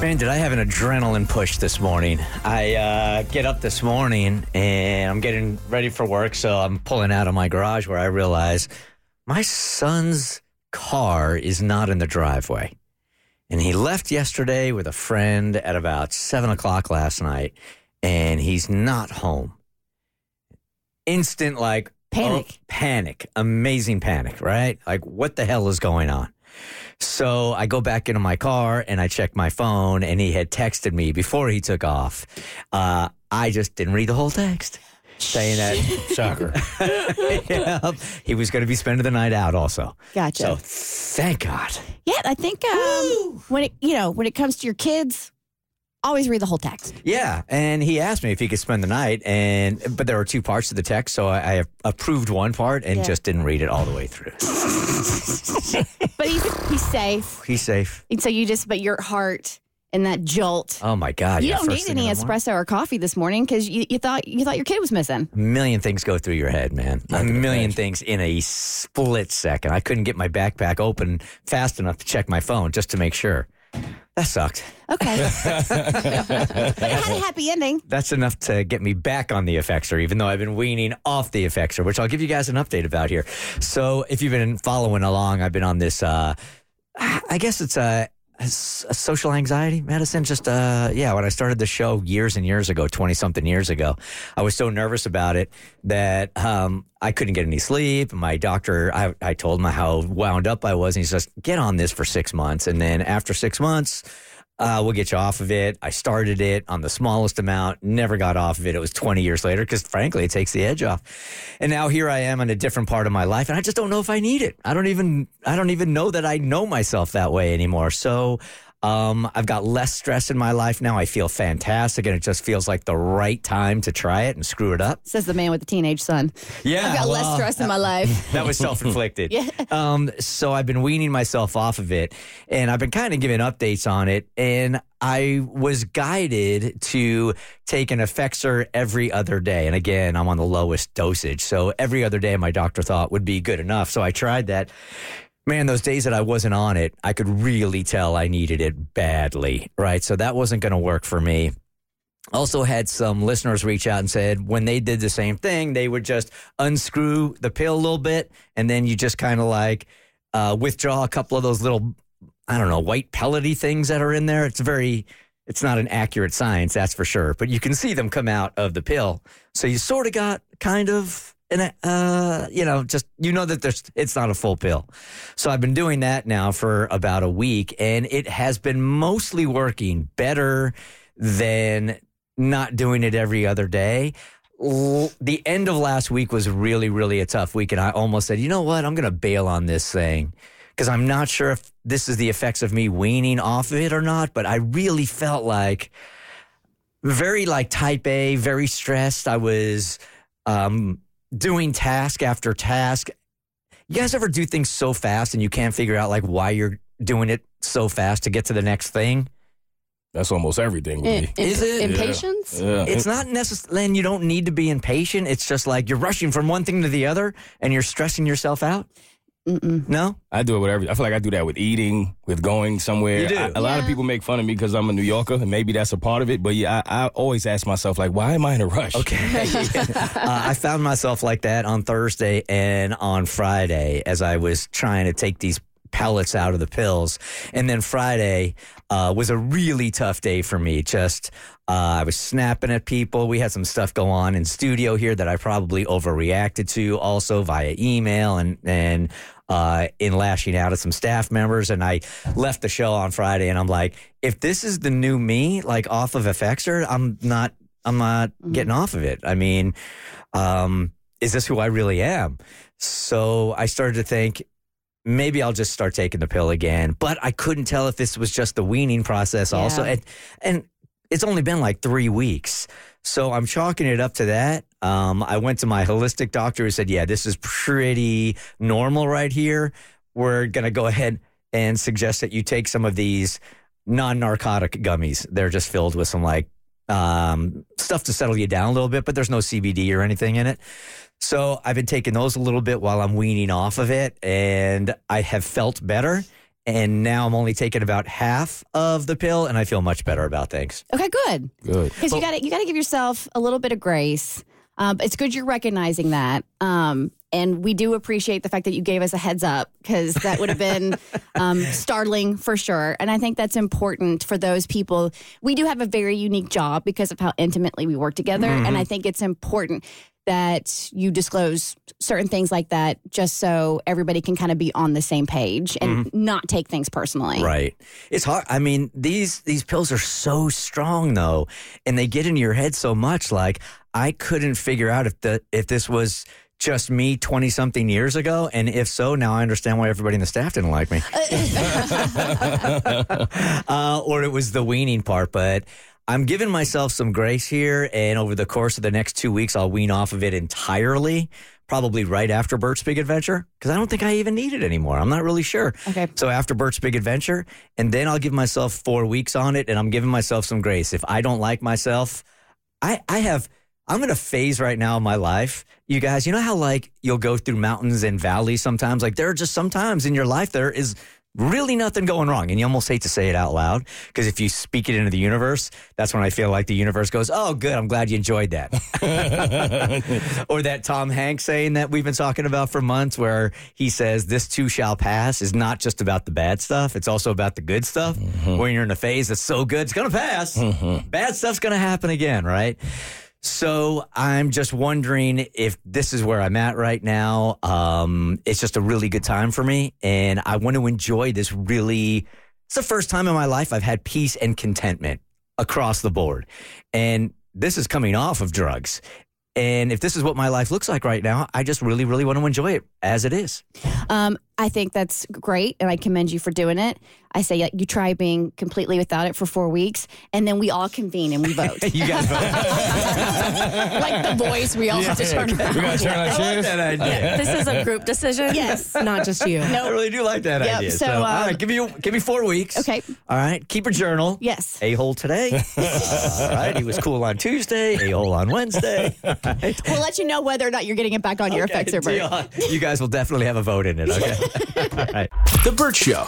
Man, did I have an adrenaline push this morning? I uh, get up this morning and I'm getting ready for work, so I'm pulling out of my garage where I realize my son's car is not in the driveway. And he left yesterday with a friend at about seven o'clock last night, and he's not home. Instant, like, Panic. oh, panic, amazing panic, right? Like, what the hell is going on? So I go back into my car and I check my phone, and he had texted me before he took off. Uh, I just didn't read the whole text. Saying that Shocker. Yep. he was going to be spending the night out also. Gotcha. So thank God. Yeah, I think um, when it you know when it comes to your kids, always read the whole text. Yeah, and he asked me if he could spend the night, and but there were two parts to the text, so I, I approved one part and Yeah. just didn't read it all the way through. But he's he's safe, He's safe. and so you just but your heart and that jolt. Oh my God! you yeah, don't need any morning. espresso or coffee this morning because you, you thought you thought your kid was missing. A million things go through your head, man. A million things in a split second. I couldn't get my backpack open fast enough to check my phone just to make sure. That sucked. Okay, it had a happy ending. That's enough to get me back on the Effexor, even though I've been weaning off the Effexor, which I'll give you guys an update about here. So, if you've been following along, I've been on this. Uh, I guess it's a, a social anxiety medicine. Just uh, yeah, when I started the show years and years ago, twenty something years ago, I was so nervous about it that um, I couldn't get any sleep. My doctor, I, I told him how wound up I was, and he says, "Get on this for six months, and then after six months." Uh, we'll get you off of it. I started it on the smallest amount, never got off of it. It was 20 years later because, frankly, it takes the edge off. And now here I am in a different part of my life, and I just don't know if I need it. I don't even, I don't even know that I know myself that way anymore. So, um, I've got less stress in my life now. I feel fantastic, and it just feels like the right time to try it and screw it up. Says the man with the teenage son. Yeah, I've got less stress in my life. that was self-inflicted. Yeah. Um, so I've been weaning myself off of it, and I've been kind of giving updates on it. And I was guided to take an Effexor every other day. And again, I'm on the lowest dosage, so every other day my doctor thought would be good enough. So I tried that. Man, those days that I wasn't on it, I could really tell I needed it badly, right? So that wasn't going to work for me also had some listeners reach out and said when they did the same thing, they would just unscrew the pill a little bit and then you just kind of like uh, withdraw a couple of those little, I don't know, white pellety things that are in there. It's very, it's not an accurate science, that's for sure, but you can see them come out of the pill. So you sort of got kind of an, uh, you know, just, you know that there's, it's not a full pill. So I've been doing that now for about a week and it has been mostly working better than not doing it every other day. The end of last week was really, really a tough week. And I almost said, you know what? I'm going to bail on this thing because I'm not sure if this is the effects of me weaning off of it or not. But I really felt like very like type A, very stressed. I was um, doing task after task. You guys ever do things so fast and you can't figure out like why you're doing it so fast to get to the next thing? That's almost everything with In- me. Is it? impatience? Yeah. It's not necessarily, and you don't need to be impatient. It's just like you're rushing from one thing to the other and you're stressing yourself out. Mm-mm. No? I do it with everything. I feel like I do that with eating, with going somewhere. You do? I- a lot of people make fun of me because I'm a New Yorker, and maybe that's a part of it. But yeah, I, I always ask myself, like, why am I in a rush? Okay. uh, I found myself like that on Thursday and on Friday as I was trying to take these pellets out of the pills. And then Friday uh, was a really tough day for me. Just uh, I was snapping at people. We had some stuff go on in studio here that I probably overreacted to, also via email and and uh, in lashing out at some staff members. And I left the show on Friday, and I'm like, if this is the new me, like off of Effexor, I'm not. I'm not getting off of it. I mean, um, is this who I really am? So I started to think maybe I'll just start taking the pill again. But I couldn't tell if this was just the weaning process also. And, and it's only been like three weeks. So I'm chalking it up to that. Um, I went to my holistic doctor who said, yeah, this is pretty normal right here. We're going to go ahead and suggest that you take some of these non narcotic gummies. They're just filled with some like um, stuff to settle you down a little bit, but there's no CBD or anything in it. So I've been taking those a little bit while I'm weaning off of it, and I have felt better. And now I'm only taking about half of the pill, and I feel much better about things. Okay, good. Good. Because you got to you got to give yourself a little bit of grace. Um, it's good you're recognizing that, um, and we do appreciate the fact that you gave us a heads up because that would have been um, startling for sure. And I think that's important for those people. We do have a very unique job because of how intimately we work together, and I think it's important that you disclose certain things like that just so everybody can kind of be on the same page and not take things personally. Right. It's hard. I mean, these these pills are so strong though, and they get into your head so much. Like I couldn't figure out if the if this was just me 20 something years ago and if so now i understand why everybody in the staff didn't like me uh, or it was the weaning part but i'm giving myself some grace here and over the course of the next two weeks i'll wean off of it entirely probably right after bert's big adventure because i don't think i even need it anymore i'm not really sure Okay. so after Bert's big adventure, and then I'll give myself four weeks on it, and I'm giving myself some grace. If I don't like myself, I I have I'm in a phase right now in my life. You guys, you know how like you'll go through mountains and valleys sometimes. Like there are just sometimes in your life there is really nothing going wrong, and you almost hate to say it out loud because if you speak it into the universe, that's when I feel like the universe goes, "Oh, good, I'm glad you enjoyed that." or that Tom Hanks saying that we've been talking about for months, where he says, This too shall pass, is not just about the bad stuff, it's also about the good stuff. Mm-hmm. When you're in a phase that's so good, it's going to pass. Mm-hmm. Bad stuff's going to happen again, right? So I'm just wondering if this is where I'm at right now. Um, it's just a really good time for me, and I want to enjoy this really. It's the first time in my life I've had peace and contentment across the board. And this is coming off of drugs. And if this is what my life looks like right now, I just really, really want to enjoy it as it is. Um, I think that's great, and I commend you for doing it. I say you try being completely without it for four weeks, and then we all convene and we vote. You guys vote. like the voice, we all have to turn We around. gotta turn our chairs. that idea. This is a group decision. Yes. not just you. No, I really do like that Yep, idea. so, So, um, right, give me give me four weeks. Okay. All right, keep a journal. Yes. A hole today. all right, he was cool on Tuesday. A hole on Wednesday. All right. We'll let you know whether or not you're getting it back on your Effexor deal. You guys will definitely have a vote in it. Okay. all right. The Bert Show.